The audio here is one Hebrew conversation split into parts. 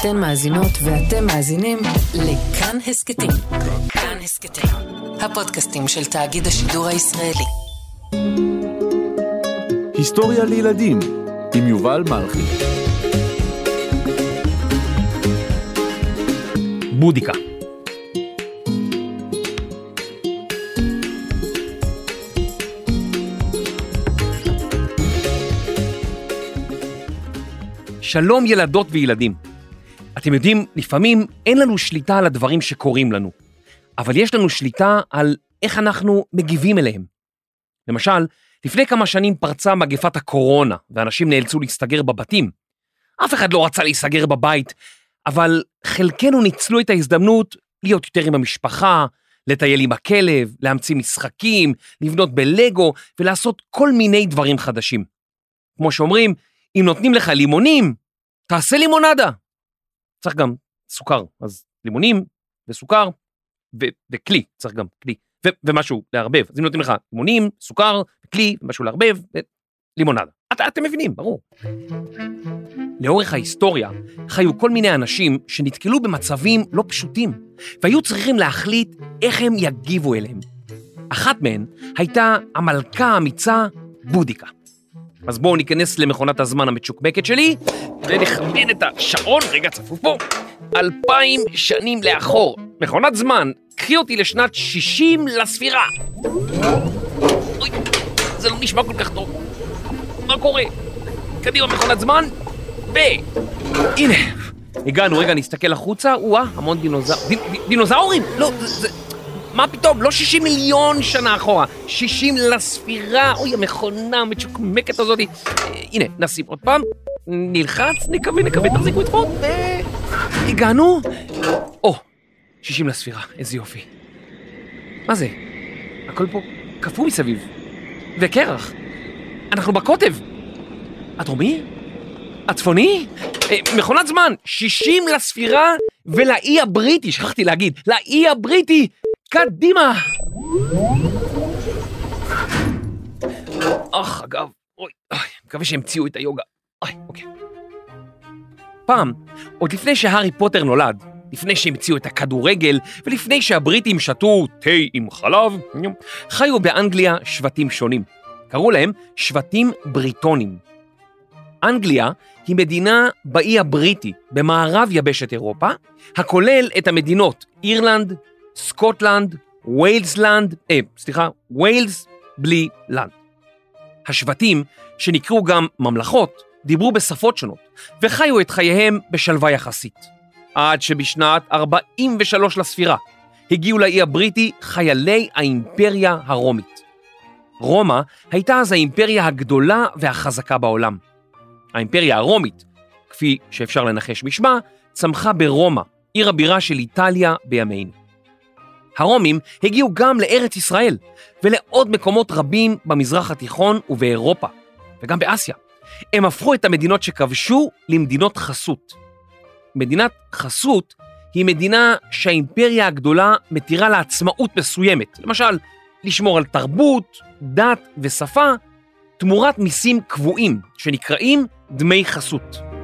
אתן מאזינות ואתם מאזינים לכאן הסכתים. כאן הסכתים, הפודקאסטים של תאגיד השידור הישראלי. היסטוריה לילדים עם יובל מלכי. בודיקה. שלום ילדות וילדים. אתם יודעים, לפעמים אין לנו שליטה על הדברים שקורים לנו, אבל יש לנו שליטה על איך אנחנו מגיבים אליהם. למשל, לפני כמה שנים פרצה מגפת הקורונה, ואנשים נאלצו להסתגר בבתים. אף אחד לא רצה להיסגר בבית, אבל חלקנו ניצלו את ההזדמנות להיות יותר עם המשפחה, לטייל עם הכלב, להמציא משחקים, לבנות בלגו ולעשות כל מיני דברים חדשים. כמו שאומרים, אם נותנים לך לימונים, תעשה לימונדה. צריך גם סוכר, אז לימונים וסוכר ו- וכלי, צריך גם כלי, ו- ומשהו לערבב. אז אם נותנים לך לימונים, סוכר, כלי, משהו לערבב, לימונדה. את, אתם מבינים, ברור. לאורך ההיסטוריה חיו כל מיני אנשים שנתקלו במצבים לא פשוטים, והיו צריכים להחליט איך הם יגיבו אליהם. אחת מהן הייתה המלכה האמיצה בודיקה. אז בואו ניכנס למכונת הזמן המצ'וקמקת שלי, ונכוון את השעון, רגע צפוף פה, אלפיים שנים לאחור. מכונת זמן, קחי אותי לשנת 60 לספירה. אוי, זה לא נשמע כל כך טוב. מה קורה? קדימה מכונת זמן, ו... הנה, הגענו, רגע, נסתכל החוצה, או-אה, המון דינוזאור... דינ... דינוזאורים? לא, זה... מה פתאום? לא 60 מיליון שנה אחורה, 60 לספירה, אוי, המכונה המצ'וקמקת הזאת. הנה, נשים עוד פעם, נלחץ, נקווה, נקווה, תחזיקו את פוד, והגענו. או, 60 לספירה, איזה יופי. מה זה? הכל פה קפוא מסביב. וקרח. אנחנו בקוטב. הדרומי? הצפוני? אה, מכונת זמן, 60 לספירה ולאי הבריטי, שכחתי להגיד, לאי הבריטי, קדימה! אך, אגב, אוי, אוי, מקווה שהמציאו את היוגה. אוי, אוקיי. פעם, עוד לפני שהארי פוטר נולד, לפני שהמציאו את הכדורגל, ולפני שהבריטים שתו תה עם חלב, חיו באנגליה שבטים שונים. קראו להם שבטים בריטונים. אנגליה היא מדינה באי הבריטי, במערב יבשת אירופה, הכולל את המדינות אירלנד, סקוטלנד, ויילסלנד, אה, סליחה, ויילס בלי לנד. השבטים, שנקראו גם ממלכות, דיברו בשפות שונות, וחיו את חייהם בשלווה יחסית. עד שבשנת 43 לספירה הגיעו לאי הבריטי חיילי האימפריה הרומית. רומא הייתה אז האימפריה הגדולה והחזקה בעולם. האימפריה הרומית, כפי שאפשר לנחש משמה, צמחה ברומא, עיר הבירה של איטליה בימינו. הרומים הגיעו גם לארץ ישראל ולעוד מקומות רבים במזרח התיכון ובאירופה, וגם באסיה. הם הפכו את המדינות שכבשו למדינות חסות. מדינת חסות היא מדינה שהאימפריה הגדולה מתירה לה עצמאות מסוימת, למשל, לשמור על תרבות, דת ושפה, תמורת מיסים קבועים שנקראים דמי חסות.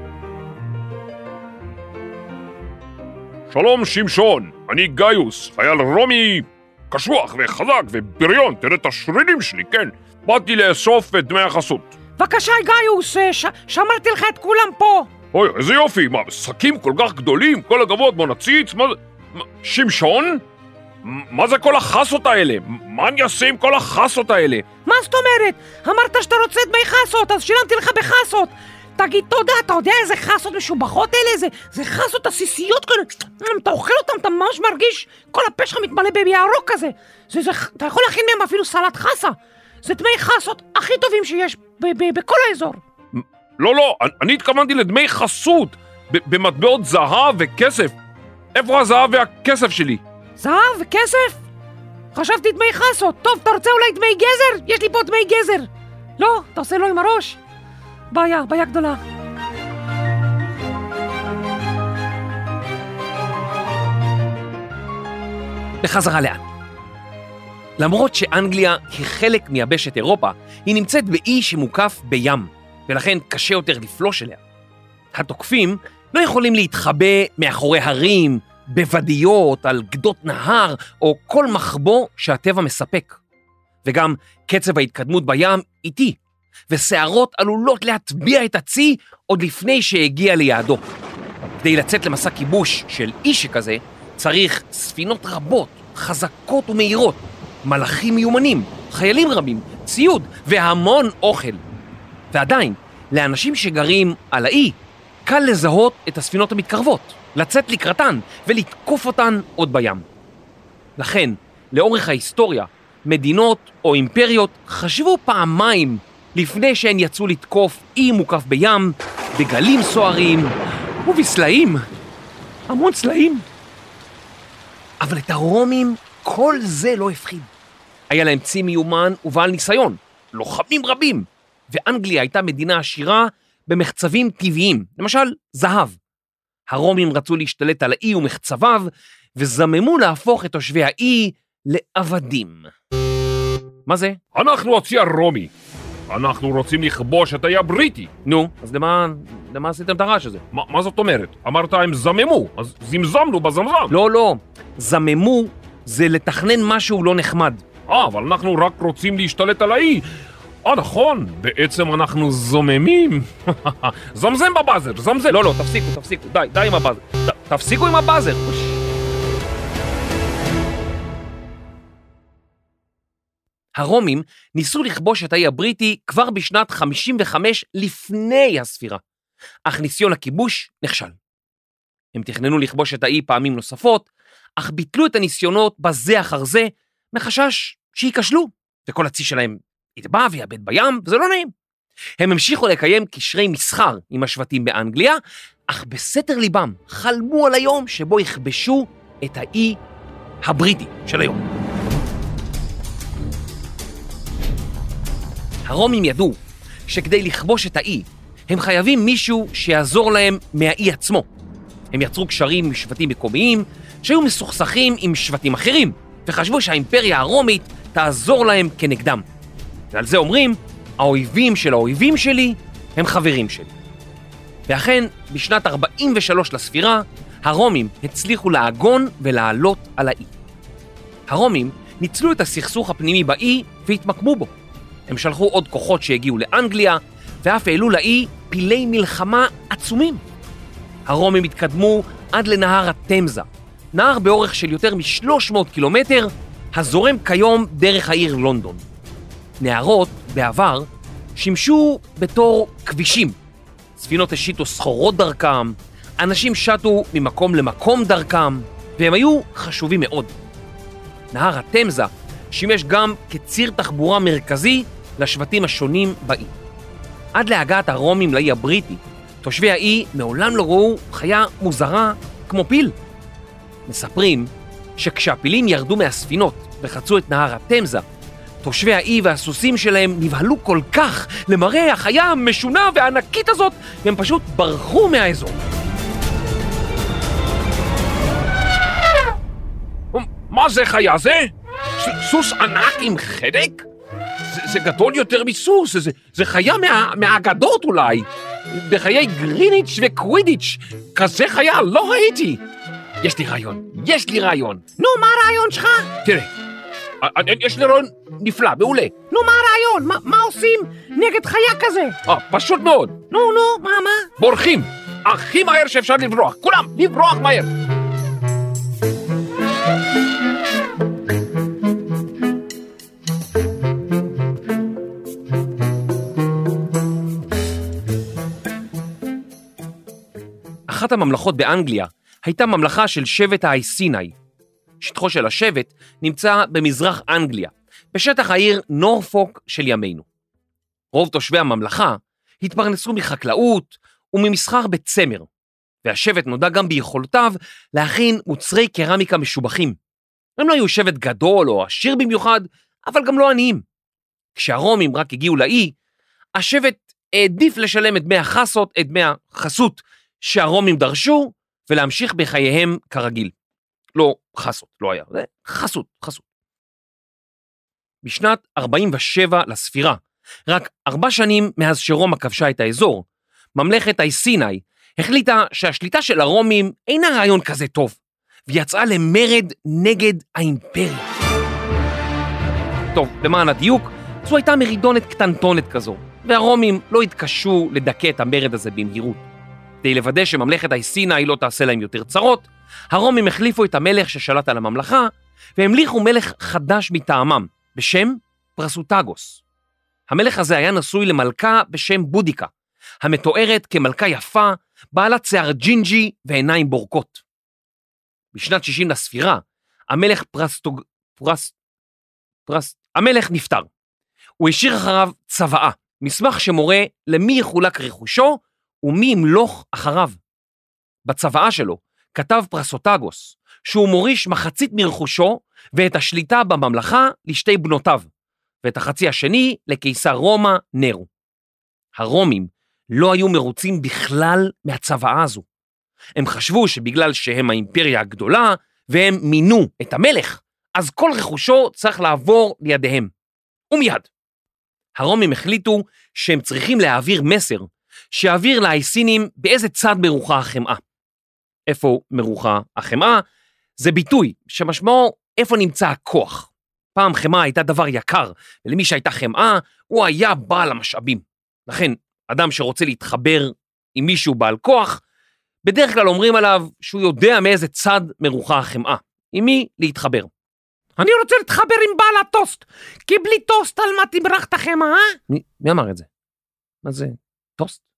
שלום שמשון, אני גאיוס, חייל רומי קשוח וחזק ובריון, תראה את השרירים שלי, כן. באתי לאסוף את דמי החסות. בבקשה, גאיוס, ש- שמרתי לך את כולם פה. אוי, איזה יופי, מה, שקים כל כך גדולים, כל הכבוד, בוא נציץ, מה זה... שמשון? מה זה כל החסות האלה? מה אני אעשה עם כל החסות האלה? מה זאת אומרת? אמרת שאתה רוצה דמי חסות, אז שילמתי לך בחסות. תגיד תודה, אתה יודע איזה חסות משובחות אלה? זה, זה חסות עסיסיות כאלה. אם אתה אוכל אותם, אתה ממש מרגיש, כל הפה שלך מתמלא בירוק כזה. זה, זה, אתה יכול להכין מהם אפילו סלט חסה. זה דמי חסות הכי טובים שיש ב- ב- בכל האזור. לא, לא, אני, אני התכוונתי לדמי חסות, ב- במטבעות זהב וכסף. איפה הזהב והכסף שלי? זהב וכסף? חשבתי דמי חסות. טוב, אתה רוצה אולי דמי גזר? יש לי פה דמי גזר. לא, אתה עושה לו עם הראש. בעיה, בעיה גדולה. בחזרה לאן. למרות שאנגליה היא חלק מיבשת אירופה, היא נמצאת באי שמוקף בים, ולכן קשה יותר לפלוש אליה. התוקפים לא יכולים להתחבא מאחורי הרים, בוודיות, על גדות נהר, או כל מחבוא שהטבע מספק. וגם קצב ההתקדמות בים איטי, וסערות עלולות להטביע את הצי עוד לפני שהגיע ליעדו. כדי לצאת למסע כיבוש של איש שכזה, צריך ספינות רבות, חזקות ומהירות, מלאכים מיומנים, חיילים רבים, ציוד והמון אוכל. ועדיין, לאנשים שגרים על האי, קל לזהות את הספינות המתקרבות, לצאת לקראתן ולתקוף אותן עוד בים. לכן, לאורך ההיסטוריה, מדינות או אימפריות חשבו פעמיים לפני שהן יצאו לתקוף אי מוקף בים, בגלים סוערים ובסלעים. המון סלעים. אבל את הרומים כל זה לא הפחיד. היה להם צי מיומן ובעל ניסיון, לוחמים רבים, ואנגליה הייתה מדינה עשירה במחצבים טבעיים, למשל זהב. הרומים רצו להשתלט על האי ומחצביו, וזממו להפוך את תושבי האי לעבדים. מה זה? אנחנו הצי הרומי. אנחנו רוצים לכבוש את האי הבריטי. נו, אז למה, למה עשיתם את הרעש הזה? מה, מה זאת אומרת? אמרת הם זממו, אז זמזמנו בזמזם. לא, לא, זממו זה לתכנן משהו לא נחמד. אה, אבל אנחנו רק רוצים להשתלט על האי. אה, נכון, בעצם אנחנו זוממים. זמזם בבאזר, זמזם. לא, לא, תפסיקו, תפסיקו, די, די עם הבאזר. ת- תפסיקו עם הבאזר. הרומים ניסו לכבוש את האי הבריטי כבר בשנת 55 לפני הספירה, אך ניסיון הכיבוש נכשל. הם תכננו לכבוש את האי פעמים נוספות, אך ביטלו את הניסיונות בזה אחר זה, מחשש שייכשלו, וכל הצי שלהם יטבע ויאבד בים, וזה לא נעים. הם המשיכו לקיים קשרי מסחר עם השבטים באנגליה, אך בסתר ליבם חלמו על היום שבו יכבשו את האי הבריטי של היום. הרומים ידעו שכדי לכבוש את האי, הם חייבים מישהו שיעזור להם מהאי עצמו. הם יצרו קשרים עם שבטים מקומיים שהיו מסוכסכים עם שבטים אחרים, וחשבו שהאימפריה הרומית תעזור להם כנגדם. ועל זה אומרים, האויבים של האויבים שלי הם חברים שלי. ואכן, בשנת 43 לספירה, הרומים הצליחו לעגון ולעלות על האי. הרומים ניצלו את הסכסוך הפנימי באי והתמקמו בו. הם שלחו עוד כוחות שהגיעו לאנגליה, ואף העלו לאי פילי מלחמה עצומים. הרומים התקדמו עד לנהר התמזה, נהר באורך של יותר מ-300 קילומטר, הזורם כיום דרך העיר לונדון. נהרות, בעבר, שימשו בתור כבישים. ספינות השיטו סחורות דרכם, אנשים שטו ממקום למקום דרכם, והם היו חשובים מאוד. נהר התמזה שימש גם כציר תחבורה מרכזי לשבטים השונים באי. עד להגעת הרומים לאי הבריטי, תושבי האי מעולם לא ראו חיה מוזרה כמו פיל. מספרים שכשהפילים ירדו מהספינות וחצו את נהר התמזה, תושבי האי והסוסים שלהם נבהלו כל כך למראה החיה המשונה והענקית הזאת, והם פשוט ברחו מהאזור. מה זה חיה זה? סוס ענק עם חדק? זה, גדול יותר מסוס, זה, זה חיה מה, מהאגדות אולי. בחיי גריניץ' וקווידיץ', כזה חיה לא ראיתי. יש לי רעיון, יש לי רעיון. נו, מה הרעיון שלך? תראה, יש לי רעיון נפלא, מעולה. נו, מה הרעיון? מה, מה עושים נגד חיה כזה? אה, פשוט מאוד. נו, נו, מה, מה? בורחים, הכי מהר שאפשר לברוח. כולם, לברוח מהר. אחת הממלכות באנגליה הייתה ממלכה של שבט האייסינאי. שטחו של השבט נמצא במזרח אנגליה, בשטח העיר נורפוק של ימינו. רוב תושבי הממלכה התפרנסו מחקלאות וממסחר בצמר, והשבט נודע גם ביכולותיו להכין מוצרי קרמיקה משובחים. הם לא היו שבט גדול או עשיר במיוחד, אבל גם לא עניים. כשהרומים רק הגיעו לאי, השבט העדיף לשלם את דמי החסות, את דמי החסות שהרומים דרשו, ולהמשיך בחייהם כרגיל. לא חסות, לא היה, זה חסות, חסות. בשנת 47 לספירה, רק ארבע שנים מאז שרומא כבשה את האזור, ממלכת אייסינאי החליטה שהשליטה של הרומים אינה רעיון כזה טוב, ויצאה למרד נגד האימפריה. טוב, למען הדיוק, זו הייתה מרידונת קטנטונת כזו, והרומים לא התקשו לדכא את המרד הזה במהירות. כדי לוודא שממלכת הייסינאי לא תעשה להם יותר צרות, הרומים החליפו את המלך ששלט על הממלכה, והמליכו מלך חדש מטעמם, בשם פרסוטגוס. המלך הזה היה נשוי למלכה בשם בודיקה, המתוארת כמלכה יפה, בעלת שיער ג'ינג'י ועיניים בורקות. בשנת 60 לספירה, המלך פרסטוג... פרס... פרס... המלך נפטר. הוא השאיר אחריו צוואה, מסמך שמורה למי יחולק רכושו ומי ימלוך אחריו. בצוואה שלו כתב פרסוטגוס שהוא מוריש מחצית מרכושו ואת השליטה בממלכה לשתי בנותיו, ואת החצי השני לקיסר רומא נרו. הרומים לא היו מרוצים בכלל מהצוואה הזו. הם חשבו שבגלל שהם האימפריה הגדולה והם מינו את המלך, אז כל רכושו צריך לעבור לידיהם. ומיד. הרומים החליטו שהם צריכים להעביר מסר שיעביר לאייסינים באיזה צד מרוחה החמאה. איפה מרוחה החמאה? זה ביטוי שמשמעו איפה נמצא הכוח. פעם חמאה הייתה דבר יקר, ולמי שהייתה חמאה, הוא היה בעל המשאבים. לכן, אדם שרוצה להתחבר עם מישהו בעל כוח, בדרך כלל אומרים עליו שהוא יודע מאיזה צד מרוחה החמאה, עם מי להתחבר. אני רוצה להתחבר עם בעל הטוסט, כי בלי טוסט על מה תמרח את החמאה, אה? מי, מי אמר את זה? מה זה? טוסט?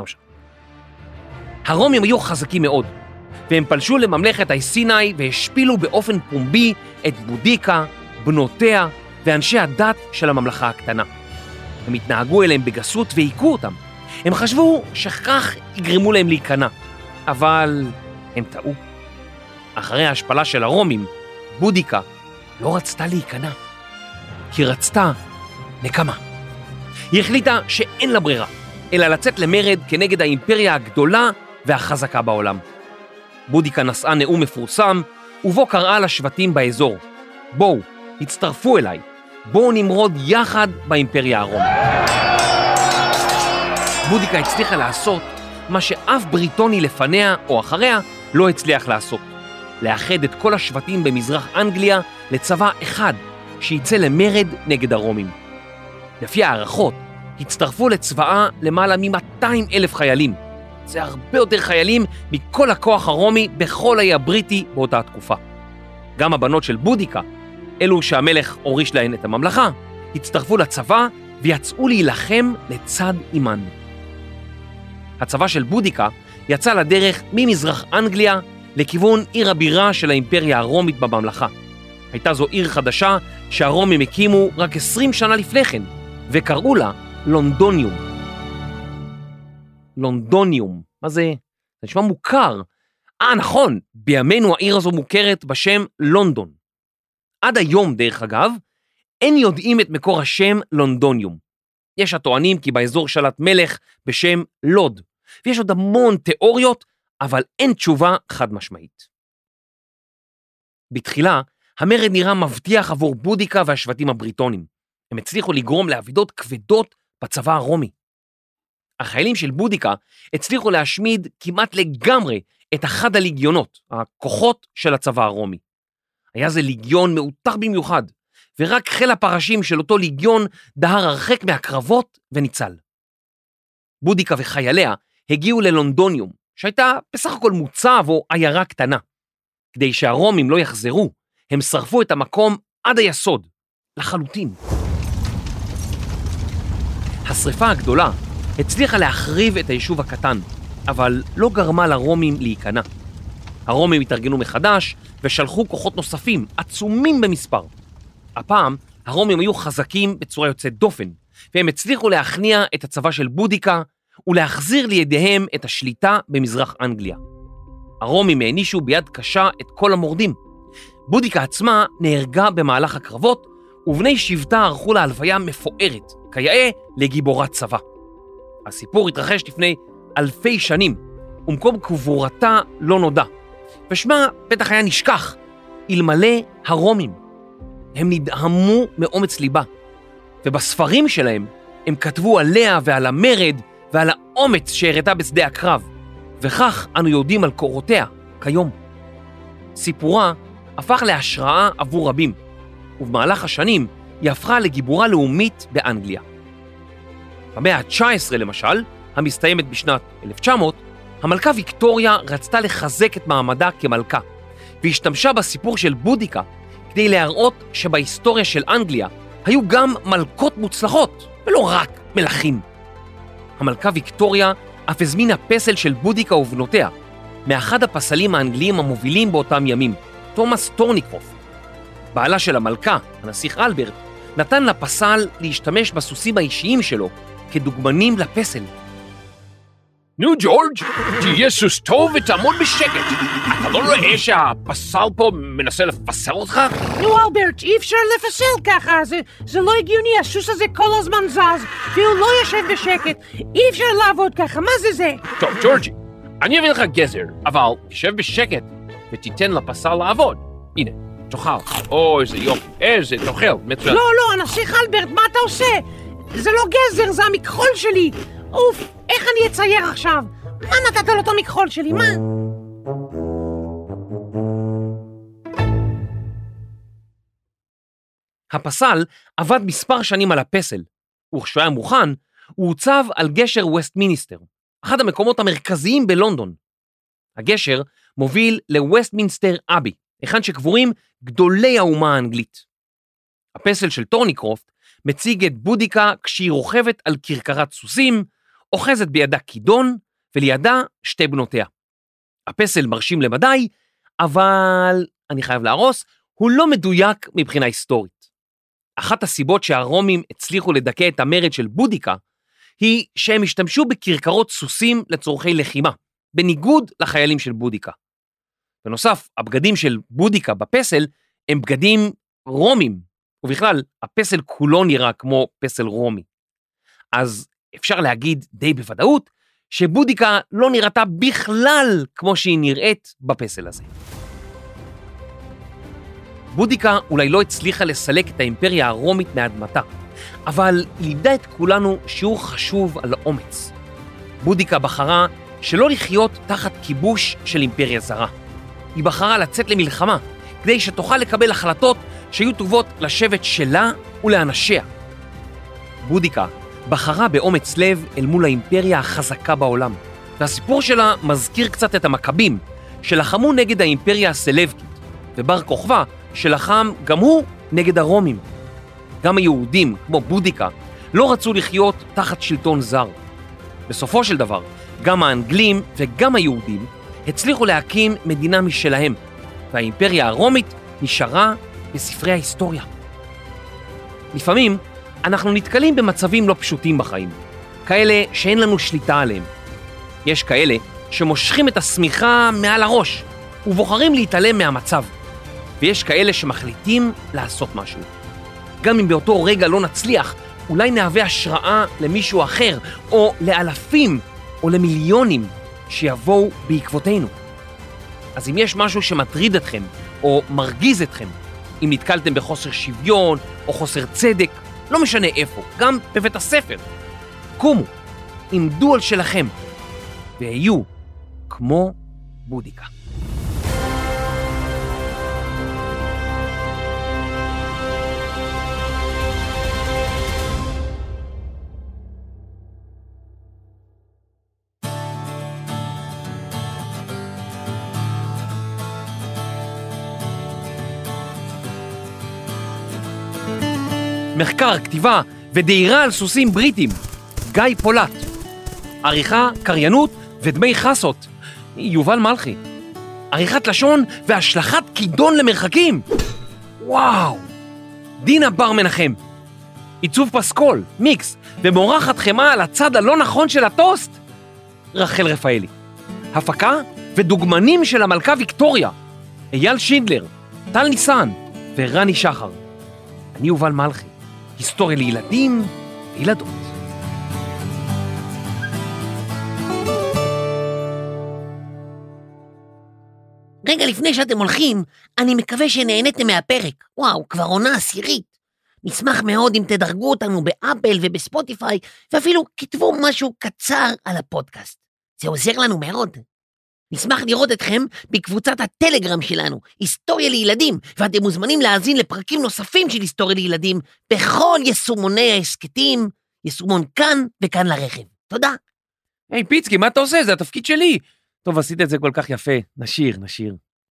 לא, משנה. הרומים היו חזקים מאוד, והם פלשו לממלכת הייסינאי והשפילו באופן פומבי את בודיקה, בנותיה ואנשי הדת של הממלכה הקטנה. הם התנהגו אליהם בגסות והיכו אותם. הם חשבו שכך יגרמו להם להיכנע, אבל הם טעו. אחרי ההשפלה של הרומים, בודיקה לא רצתה להיכנע, כי רצתה נקמה. היא החליטה שאין לה ברירה, אלא לצאת למרד כנגד האימפריה הגדולה והחזקה בעולם. בודיקה נשאה נאום מפורסם, ובו קראה לשבטים באזור, בואו, הצטרפו אליי, בואו נמרוד יחד באימפריה הרומית. בודיקה הצליחה לעשות מה שאף בריטוני לפניה או אחריה לא הצליח לעשות. לאחד את כל השבטים במזרח אנגליה לצבא אחד שיצא למרד נגד הרומים. לפי הערכות, הצטרפו לצבאה למעלה מ-200 אלף חיילים. זה הרבה יותר חיילים מכל הכוח הרומי בכל האי הבריטי באותה התקופה. גם הבנות של בודיקה, אלו שהמלך הוריש להן את הממלכה, הצטרפו לצבא ויצאו להילחם לצד אימן. הצבא של בודיקה יצא לדרך ממזרח אנגליה לכיוון עיר הבירה של האימפריה הרומית בממלכה. הייתה זו עיר חדשה שהרומים הקימו רק 20 שנה לפני כן, וקראו לה לונדוניום. לונדוניום, מה זה? זה נשמע מוכר. אה, נכון, בימינו העיר הזו מוכרת בשם לונדון. עד היום, דרך אגב, אין יודעים את מקור השם לונדוניום. יש הטוענים כי באזור שלט מלך בשם לוד, ויש עוד המון תיאוריות, אבל אין תשובה חד משמעית. בתחילה, המרד נראה מבטיח עבור בודיקה והשבטים הבריטונים. הם הצליחו לגרום לאבידות כבדות בצבא הרומי. החיילים של בודיקה הצליחו להשמיד כמעט לגמרי את אחד הליגיונות, הכוחות של הצבא הרומי. היה זה ליגיון מאותר במיוחד, ורק חיל הפרשים של אותו ליגיון דהר הרחק מהקרבות וניצל. בודיקה וחייליה הגיעו ללונדוניום, שהייתה בסך הכל מוצב או עיירה קטנה. כדי שהרומים לא יחזרו, הם שרפו את המקום עד היסוד, לחלוטין. השרפה הגדולה הצליחה להחריב את היישוב הקטן, אבל לא גרמה לרומים להיכנע. הרומים התארגנו מחדש ושלחו כוחות נוספים, עצומים במספר. הפעם הרומים היו חזקים בצורה יוצאת דופן, והם הצליחו להכניע את הצבא של בודיקה ולהחזיר לידיהם את השליטה במזרח אנגליה. הרומים הענישו ביד קשה את כל המורדים. בודיקה עצמה נהרגה במהלך הקרבות, ובני שבטה ערכו לה הלוויה מפוארת, כיאה לגיבורת צבא. הסיפור התרחש לפני אלפי שנים, ומקום קבורתה לא נודע, ושמה בטח היה נשכח, אלמלא הרומים. הם נדהמו מאומץ ליבה, ובספרים שלהם הם כתבו עליה ועל המרד ועל האומץ שהראתה בשדה הקרב, וכך אנו יודעים על קורותיה כיום. סיפורה הפך להשראה עבור רבים, ובמהלך השנים היא הפכה לגיבורה לאומית באנגליה. במאה ה-19 למשל, המסתיימת בשנת 1900, המלכה ויקטוריה רצתה לחזק את מעמדה כמלכה, והשתמשה בסיפור של בודיקה כדי להראות שבהיסטוריה של אנגליה היו גם מלכות מוצלחות, ולא רק מלכים. המלכה ויקטוריה אף הזמינה פסל של בודיקה ובנותיה, מאחד הפסלים האנגליים המובילים באותם ימים, תומאס טורניקרופט. בעלה של המלכה, הנסיך אלברט, נתן לפסל להשתמש בסוסים האישיים שלו כדוגמנים לפסל. נו, ג'ורג', תהיה סוס טוב ותעמוד בשקט. אתה לא רואה שהפסל פה מנסה לפסל אותך? נו, אלברט, אי אפשר לפסל ככה, זה, זה לא הגיוני, הסוס הזה כל הזמן זז, והוא לא יושב בשקט. אי אפשר לעבוד ככה, מה זה זה? טוב, ג'ורג'י, אני אביא לך גזר, אבל תשב בשקט ותיתן לפסל לעבוד. הנה, תאכל. או, איזה יופי, איזה תאכל, מצוין. לא, לא, הנסיך אלברט, מה אתה עושה? זה לא גזר, זה המכחול שלי. אוף, איך אני אצייר עכשיו? מה נתת לו את המכחול שלי, מה? הפסל עבד מספר שנים על הפסל, וכשהוא היה מוכן, הוא הוצב על גשר ווסטמיניסטר, אחד המקומות המרכזיים בלונדון. הגשר מוביל לווסטמינסטר אבי, היכן שקבורים גדולי האומה האנגלית. הפסל של טורניקרופט מציג את בודיקה כשהיא רוכבת על כרכרת סוסים, אוחזת בידה כידון, ולידה שתי בנותיה. הפסל מרשים למדי, אבל, אני חייב להרוס, הוא לא מדויק מבחינה היסטורית. אחת הסיבות שהרומים הצליחו לדכא את המרד של בודיקה, היא שהם השתמשו בכרכרות סוסים לצורכי לחימה, בניגוד לחיילים של בודיקה. בנוסף, הבגדים של בודיקה בפסל הם בגדים רומים, ובכלל, הפסל כולו נראה כמו פסל רומי. אז אפשר להגיד די בוודאות שבודיקה לא נראתה בכלל כמו שהיא נראית בפסל הזה. בודיקה אולי לא הצליחה לסלק את האימפריה הרומית מאדמתה, אבל לימדה את כולנו שיעור חשוב על אומץ. בודיקה בחרה שלא לחיות תחת כיבוש של אימפריה זרה. היא בחרה לצאת למלחמה כדי שתוכל לקבל החלטות שהיו טובות לשבט שלה ולאנשיה. בודיקה בחרה באומץ לב אל מול האימפריה החזקה בעולם, והסיפור שלה מזכיר קצת את המכבים, שלחמו נגד האימפריה הסלבקית, ובר כוכבא, שלחם גם הוא נגד הרומים. גם היהודים, כמו בודיקה, לא רצו לחיות תחת שלטון זר. בסופו של דבר, גם האנגלים וגם היהודים הצליחו להקים מדינה משלהם, והאימפריה הרומית נשארה בספרי ההיסטוריה. לפעמים אנחנו נתקלים במצבים לא פשוטים בחיים, כאלה שאין לנו שליטה עליהם. יש כאלה שמושכים את השמיכה מעל הראש ובוחרים להתעלם מהמצב, ויש כאלה שמחליטים לעשות משהו. גם אם באותו רגע לא נצליח, אולי נהווה השראה למישהו אחר, או לאלפים, או למיליונים שיבואו בעקבותינו. אז אם יש משהו שמטריד אתכם, או מרגיז אתכם, אם נתקלתם בחוסר שוויון, או חוסר צדק, לא משנה איפה, גם בבית הספר, קומו, עמדו על שלכם, והיו כמו בודיקה. מחקר, כתיבה ודהירה על סוסים בריטים, גיא פולט. עריכה, קריינות ודמי חסות, יובל מלכי. עריכת לשון והשלכת כידון למרחקים. וואו! דינה בר מנחם. עיצוב פסקול, מיקס, ומורחת חמאה על הצד הלא נכון של הטוסט, רחל רפאלי. הפקה ודוגמנים של המלכה ויקטוריה, אייל שינדלר, טל ניסן ורני שחר. אני יובל מלכי. היסטוריה לילדים וילדות. רגע לפני שאתם הולכים, אני מקווה שנהניתם מהפרק. וואו, כבר עונה עשירית. נשמח מאוד אם תדרגו אותנו באפל ובספוטיפיי, ואפילו כתבו משהו קצר על הפודקאסט. זה עוזר לנו מאוד. נשמח לראות אתכם בקבוצת הטלגרם שלנו, היסטוריה לילדים, ואתם מוזמנים להאזין לפרקים נוספים של היסטוריה לילדים בכל יישומוני ההסכתים, יישומון כאן וכאן לרכב. תודה. היי, פיצקי, מה אתה עושה? זה התפקיד שלי. טוב, עשית את זה כל כך יפה. נשיר, נשיר.